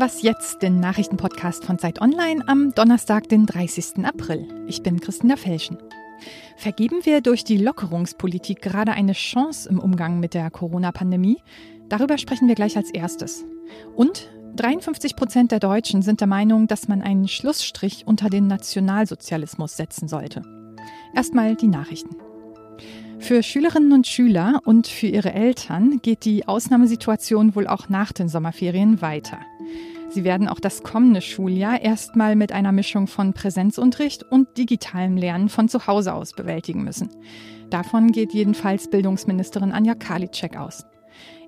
Was jetzt, den Nachrichtenpodcast von Zeit Online am Donnerstag, den 30. April. Ich bin Christina Felschen. Vergeben wir durch die Lockerungspolitik gerade eine Chance im Umgang mit der Corona-Pandemie? Darüber sprechen wir gleich als erstes. Und 53 Prozent der Deutschen sind der Meinung, dass man einen Schlussstrich unter den Nationalsozialismus setzen sollte. Erstmal die Nachrichten. Für Schülerinnen und Schüler und für ihre Eltern geht die Ausnahmesituation wohl auch nach den Sommerferien weiter. Sie werden auch das kommende Schuljahr erstmal mit einer Mischung von Präsenzunterricht und digitalem Lernen von zu Hause aus bewältigen müssen. Davon geht jedenfalls Bildungsministerin Anja Karliczek aus.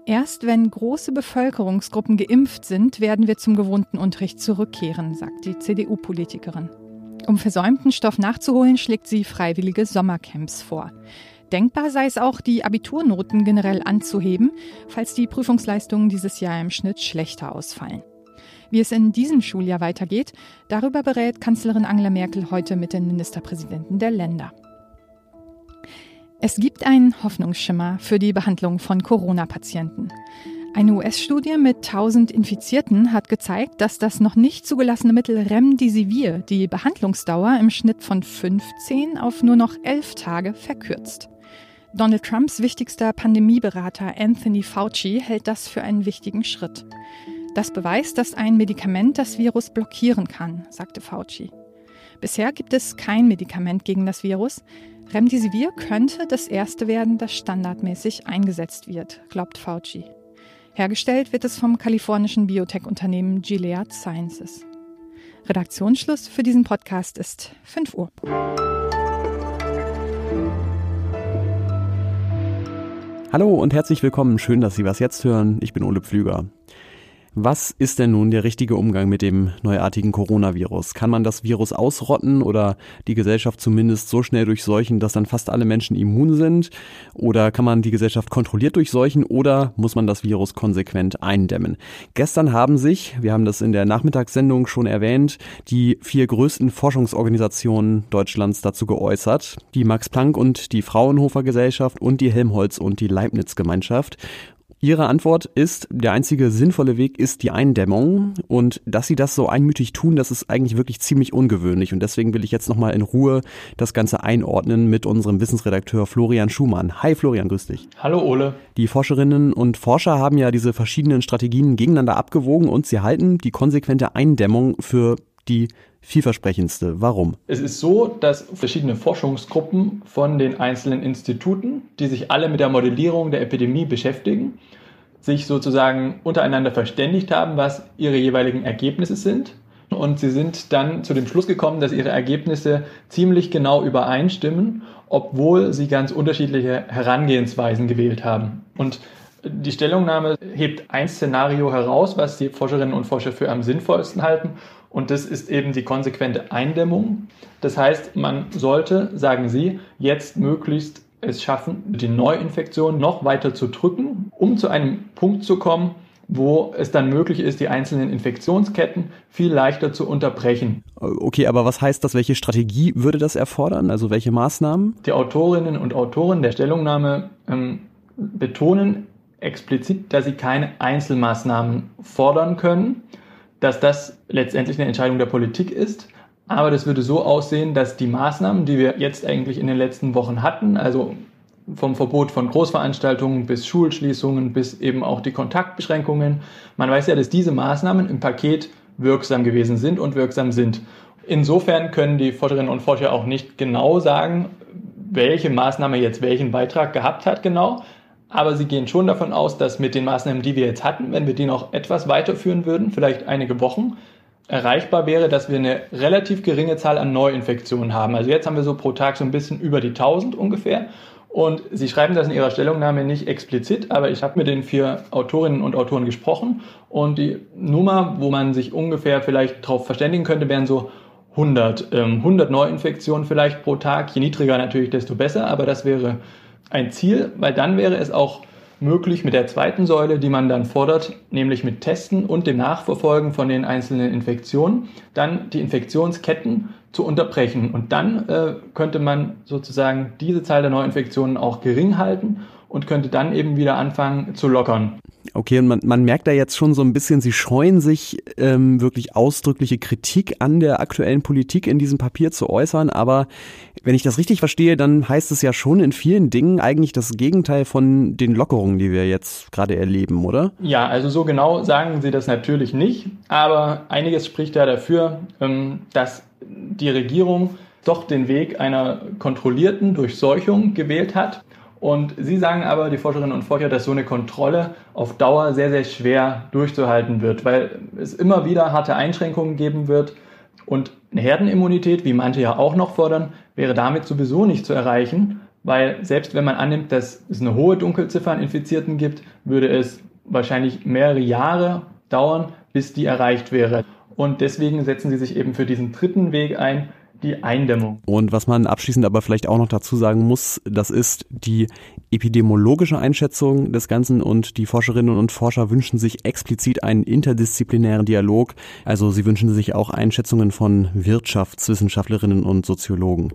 Erst wenn große Bevölkerungsgruppen geimpft sind, werden wir zum gewohnten Unterricht zurückkehren, sagt die CDU-Politikerin. Um versäumten Stoff nachzuholen, schlägt sie freiwillige Sommercamps vor. Denkbar sei es auch, die Abiturnoten generell anzuheben, falls die Prüfungsleistungen dieses Jahr im Schnitt schlechter ausfallen. Wie es in diesem Schuljahr weitergeht, darüber berät Kanzlerin Angela Merkel heute mit den Ministerpräsidenten der Länder. Es gibt einen Hoffnungsschimmer für die Behandlung von Corona-Patienten. Eine US-Studie mit 1000 Infizierten hat gezeigt, dass das noch nicht zugelassene Mittel Remdesivir die Behandlungsdauer im Schnitt von 15 auf nur noch 11 Tage verkürzt. Donald Trumps wichtigster Pandemieberater Anthony Fauci hält das für einen wichtigen Schritt. Das beweist, dass ein Medikament das Virus blockieren kann, sagte Fauci. Bisher gibt es kein Medikament gegen das Virus. Remdesivir könnte das erste werden, das standardmäßig eingesetzt wird, glaubt Fauci. Hergestellt wird es vom kalifornischen Biotech-Unternehmen Gilead Sciences. Redaktionsschluss für diesen Podcast ist 5 Uhr. Hallo und herzlich willkommen. Schön, dass Sie was jetzt hören. Ich bin Ole Pflüger. Was ist denn nun der richtige Umgang mit dem neuartigen Coronavirus? Kann man das Virus ausrotten oder die Gesellschaft zumindest so schnell durchseuchen, dass dann fast alle Menschen immun sind? Oder kann man die Gesellschaft kontrolliert durchseuchen oder muss man das Virus konsequent eindämmen? Gestern haben sich, wir haben das in der Nachmittagssendung schon erwähnt, die vier größten Forschungsorganisationen Deutschlands dazu geäußert. Die Max Planck und die Fraunhofer Gesellschaft und die Helmholtz und die Leibniz Gemeinschaft. Ihre Antwort ist, der einzige sinnvolle Weg ist die Eindämmung. Und dass Sie das so einmütig tun, das ist eigentlich wirklich ziemlich ungewöhnlich. Und deswegen will ich jetzt nochmal in Ruhe das Ganze einordnen mit unserem Wissensredakteur Florian Schumann. Hi Florian, grüß dich. Hallo Ole. Die Forscherinnen und Forscher haben ja diese verschiedenen Strategien gegeneinander abgewogen und sie halten die konsequente Eindämmung für die vielversprechendste. Warum? Es ist so, dass verschiedene Forschungsgruppen von den einzelnen Instituten, die sich alle mit der Modellierung der Epidemie beschäftigen, sich sozusagen untereinander verständigt haben, was ihre jeweiligen Ergebnisse sind. Und sie sind dann zu dem Schluss gekommen, dass ihre Ergebnisse ziemlich genau übereinstimmen, obwohl sie ganz unterschiedliche Herangehensweisen gewählt haben. Und die Stellungnahme hebt ein Szenario heraus, was die Forscherinnen und Forscher für am sinnvollsten halten. Und das ist eben die konsequente Eindämmung. Das heißt, man sollte, sagen Sie, jetzt möglichst es schaffen, die Neuinfektion noch weiter zu drücken, um zu einem Punkt zu kommen, wo es dann möglich ist, die einzelnen Infektionsketten viel leichter zu unterbrechen. Okay, aber was heißt das? Welche Strategie würde das erfordern? Also welche Maßnahmen? Die Autorinnen und Autoren der Stellungnahme ähm, betonen explizit, dass sie keine Einzelmaßnahmen fordern können, dass das letztendlich eine Entscheidung der Politik ist. Aber das würde so aussehen, dass die Maßnahmen, die wir jetzt eigentlich in den letzten Wochen hatten, also vom Verbot von Großveranstaltungen bis Schulschließungen bis eben auch die Kontaktbeschränkungen, man weiß ja, dass diese Maßnahmen im Paket wirksam gewesen sind und wirksam sind. Insofern können die Forscherinnen und Forscher auch nicht genau sagen, welche Maßnahme jetzt welchen Beitrag gehabt hat genau. Aber sie gehen schon davon aus, dass mit den Maßnahmen, die wir jetzt hatten, wenn wir die noch etwas weiterführen würden, vielleicht einige Wochen, erreichbar wäre, dass wir eine relativ geringe Zahl an Neuinfektionen haben. Also jetzt haben wir so pro Tag so ein bisschen über die 1000 ungefähr. Und Sie schreiben das in Ihrer Stellungnahme nicht explizit, aber ich habe mit den vier Autorinnen und Autoren gesprochen und die Nummer, wo man sich ungefähr vielleicht darauf verständigen könnte, wären so 100, ähm, 100 Neuinfektionen vielleicht pro Tag. Je niedriger natürlich, desto besser, aber das wäre ein Ziel, weil dann wäre es auch möglich mit der zweiten Säule, die man dann fordert, nämlich mit Testen und dem Nachverfolgen von den einzelnen Infektionen, dann die Infektionsketten zu unterbrechen. Und dann äh, könnte man sozusagen diese Zahl der Neuinfektionen auch gering halten und könnte dann eben wieder anfangen zu lockern. Okay, und man, man merkt da jetzt schon so ein bisschen, Sie scheuen sich ähm, wirklich ausdrückliche Kritik an der aktuellen Politik in diesem Papier zu äußern. Aber wenn ich das richtig verstehe, dann heißt es ja schon in vielen Dingen eigentlich das Gegenteil von den Lockerungen, die wir jetzt gerade erleben, oder? Ja, also so genau sagen Sie das natürlich nicht. Aber einiges spricht ja dafür, ähm, dass die Regierung doch den Weg einer kontrollierten Durchseuchung gewählt hat und Sie sagen aber, die Forscherinnen und Forscher, dass so eine Kontrolle auf Dauer sehr, sehr schwer durchzuhalten wird, weil es immer wieder harte Einschränkungen geben wird. Und eine Herdenimmunität, wie manche ja auch noch fordern, wäre damit sowieso nicht zu erreichen, weil selbst wenn man annimmt, dass es eine hohe Dunkelziffer an Infizierten gibt, würde es wahrscheinlich mehrere Jahre dauern, bis die erreicht wäre. Und deswegen setzen sie sich eben für diesen dritten Weg ein, die Eindämmung. Und was man abschließend aber vielleicht auch noch dazu sagen muss, das ist die epidemiologische Einschätzung des Ganzen und die Forscherinnen und Forscher wünschen sich explizit einen interdisziplinären Dialog. Also sie wünschen sich auch Einschätzungen von Wirtschaftswissenschaftlerinnen und Soziologen.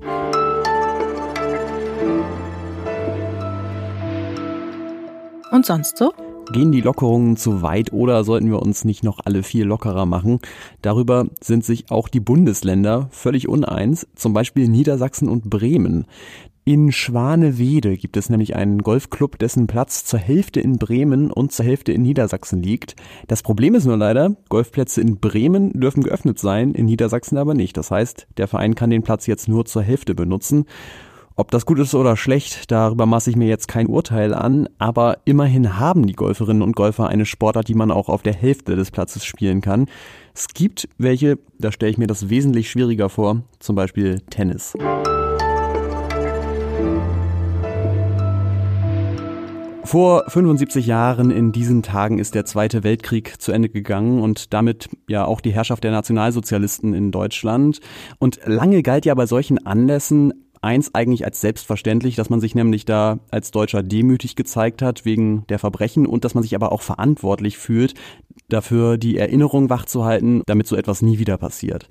Und sonst so? Gehen die Lockerungen zu weit oder sollten wir uns nicht noch alle viel lockerer machen? Darüber sind sich auch die Bundesländer völlig uneins, zum Beispiel Niedersachsen und Bremen. In Schwanewede gibt es nämlich einen Golfclub, dessen Platz zur Hälfte in Bremen und zur Hälfte in Niedersachsen liegt. Das Problem ist nur leider, Golfplätze in Bremen dürfen geöffnet sein, in Niedersachsen aber nicht. Das heißt, der Verein kann den Platz jetzt nur zur Hälfte benutzen. Ob das gut ist oder schlecht, darüber maße ich mir jetzt kein Urteil an, aber immerhin haben die Golferinnen und Golfer eine Sportart, die man auch auf der Hälfte des Platzes spielen kann. Es gibt welche, da stelle ich mir das wesentlich schwieriger vor, zum Beispiel Tennis. Vor 75 Jahren in diesen Tagen ist der Zweite Weltkrieg zu Ende gegangen und damit ja auch die Herrschaft der Nationalsozialisten in Deutschland. Und lange galt ja bei solchen Anlässen eins eigentlich als selbstverständlich, dass man sich nämlich da als Deutscher demütig gezeigt hat wegen der Verbrechen und dass man sich aber auch verantwortlich fühlt, dafür die Erinnerung wachzuhalten, damit so etwas nie wieder passiert.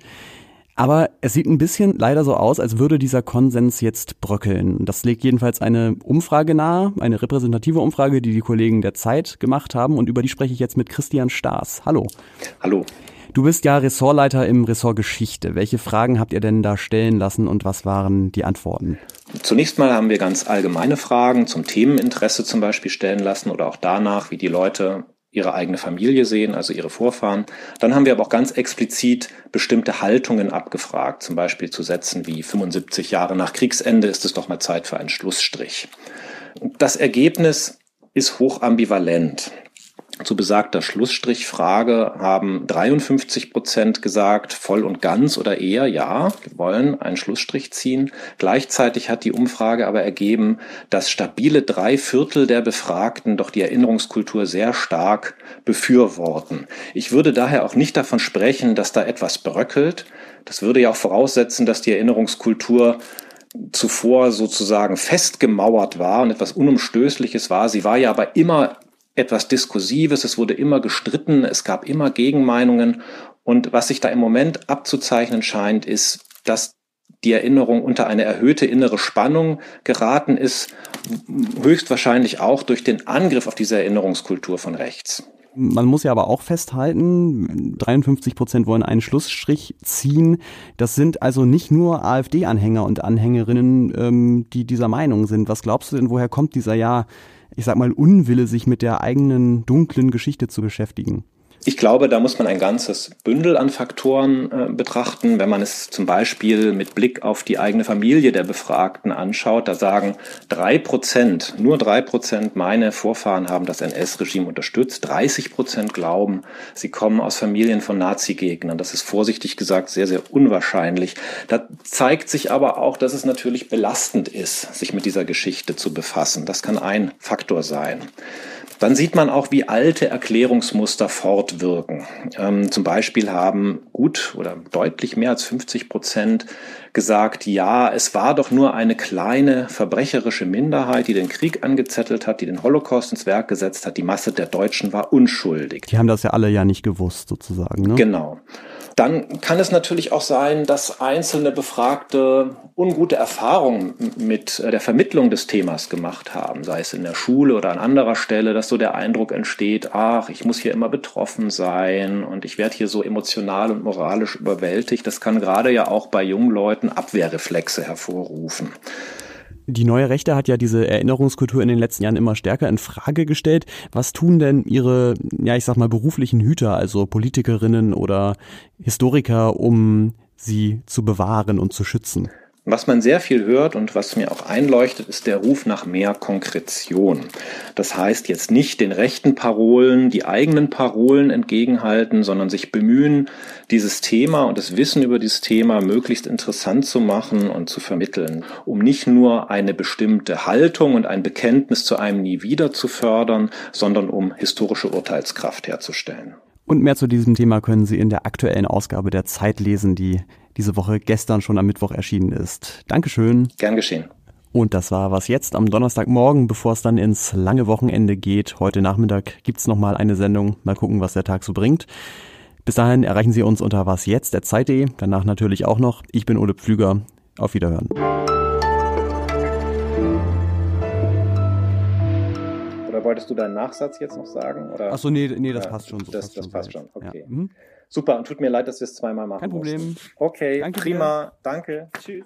Aber es sieht ein bisschen leider so aus, als würde dieser Konsens jetzt bröckeln. Das legt jedenfalls eine Umfrage nahe, eine repräsentative Umfrage, die die Kollegen der Zeit gemacht haben. Und über die spreche ich jetzt mit Christian Staas. Hallo. Hallo. Du bist ja Ressortleiter im Ressort Geschichte. Welche Fragen habt ihr denn da stellen lassen und was waren die Antworten? Zunächst mal haben wir ganz allgemeine Fragen zum Themeninteresse zum Beispiel stellen lassen oder auch danach, wie die Leute ihre eigene Familie sehen, also ihre Vorfahren. Dann haben wir aber auch ganz explizit bestimmte Haltungen abgefragt, zum Beispiel zu Sätzen wie 75 Jahre nach Kriegsende ist es doch mal Zeit für einen Schlussstrich. Das Ergebnis ist hoch ambivalent. Zu besagter Schlussstrichfrage haben 53 Prozent gesagt, voll und ganz oder eher ja, wir wollen einen Schlussstrich ziehen. Gleichzeitig hat die Umfrage aber ergeben, dass stabile drei Viertel der Befragten doch die Erinnerungskultur sehr stark befürworten. Ich würde daher auch nicht davon sprechen, dass da etwas bröckelt. Das würde ja auch voraussetzen, dass die Erinnerungskultur zuvor sozusagen festgemauert war und etwas Unumstößliches war. Sie war ja aber immer etwas Diskursives, es wurde immer gestritten, es gab immer Gegenmeinungen. Und was sich da im Moment abzuzeichnen scheint, ist, dass die Erinnerung unter eine erhöhte innere Spannung geraten ist, höchstwahrscheinlich auch durch den Angriff auf diese Erinnerungskultur von rechts. Man muss ja aber auch festhalten, 53 Prozent wollen einen Schlussstrich ziehen. Das sind also nicht nur AfD-Anhänger und Anhängerinnen, ähm, die dieser Meinung sind. Was glaubst du denn, woher kommt dieser ja ich sag mal, Unwille, sich mit der eigenen dunklen Geschichte zu beschäftigen? Ich glaube, da muss man ein ganzes Bündel an Faktoren äh, betrachten. Wenn man es zum Beispiel mit Blick auf die eigene Familie der Befragten anschaut, da sagen drei Prozent, nur drei Prozent meine Vorfahren haben das NS-Regime unterstützt. 30 Prozent glauben, sie kommen aus Familien von Nazi-Gegnern. Das ist vorsichtig gesagt sehr, sehr unwahrscheinlich. Da zeigt sich aber auch, dass es natürlich belastend ist, sich mit dieser Geschichte zu befassen. Das kann ein Faktor sein. Dann sieht man auch, wie alte Erklärungsmuster fortwirken. Ähm, zum Beispiel haben gut oder deutlich mehr als 50 Prozent gesagt, ja, es war doch nur eine kleine verbrecherische Minderheit, die den Krieg angezettelt hat, die den Holocaust ins Werk gesetzt hat. Die Masse der Deutschen war unschuldig. Die haben das ja alle ja nicht gewusst, sozusagen. Ne? Genau. Dann kann es natürlich auch sein, dass einzelne Befragte ungute Erfahrungen mit äh, der Vermittlung des Themas gemacht haben, sei es in der Schule oder an anderer Stelle, dass so der Eindruck entsteht, ach, ich muss hier immer betroffen sein und ich werde hier so emotional und moralisch überwältigt. Das kann gerade ja auch bei jungen Leuten Abwehrreflexe hervorrufen. Die neue Rechte hat ja diese Erinnerungskultur in den letzten Jahren immer stärker in Frage gestellt. Was tun denn ihre, ja, ich sag mal, beruflichen Hüter, also Politikerinnen oder Historiker, um sie zu bewahren und zu schützen? Was man sehr viel hört und was mir auch einleuchtet, ist der Ruf nach mehr Konkretion. Das heißt jetzt nicht den rechten Parolen die eigenen Parolen entgegenhalten, sondern sich bemühen, dieses Thema und das Wissen über dieses Thema möglichst interessant zu machen und zu vermitteln, um nicht nur eine bestimmte Haltung und ein Bekenntnis zu einem Nie wieder zu fördern, sondern um historische Urteilskraft herzustellen. Und mehr zu diesem Thema können Sie in der aktuellen Ausgabe der Zeit lesen, die diese Woche gestern schon am Mittwoch erschienen ist. Dankeschön. Gern geschehen. Und das war was jetzt am Donnerstagmorgen, bevor es dann ins lange Wochenende geht. Heute Nachmittag gibt's noch mal eine Sendung. Mal gucken, was der Tag so bringt. Bis dahin erreichen Sie uns unter wasjetzt der Zeit.de. Danach natürlich auch noch. Ich bin Ole Pflüger. Auf Wiederhören. Wolltest du deinen Nachsatz jetzt noch sagen? Oder? Ach so, nee, nee, das ja, passt schon. So das, passt das schon passt schon. Okay. Ja. Mhm. Super, und tut mir leid, dass wir es zweimal machen Kein Problem. Mussten. Okay, Danke prima. Dir. Danke. Tschüss.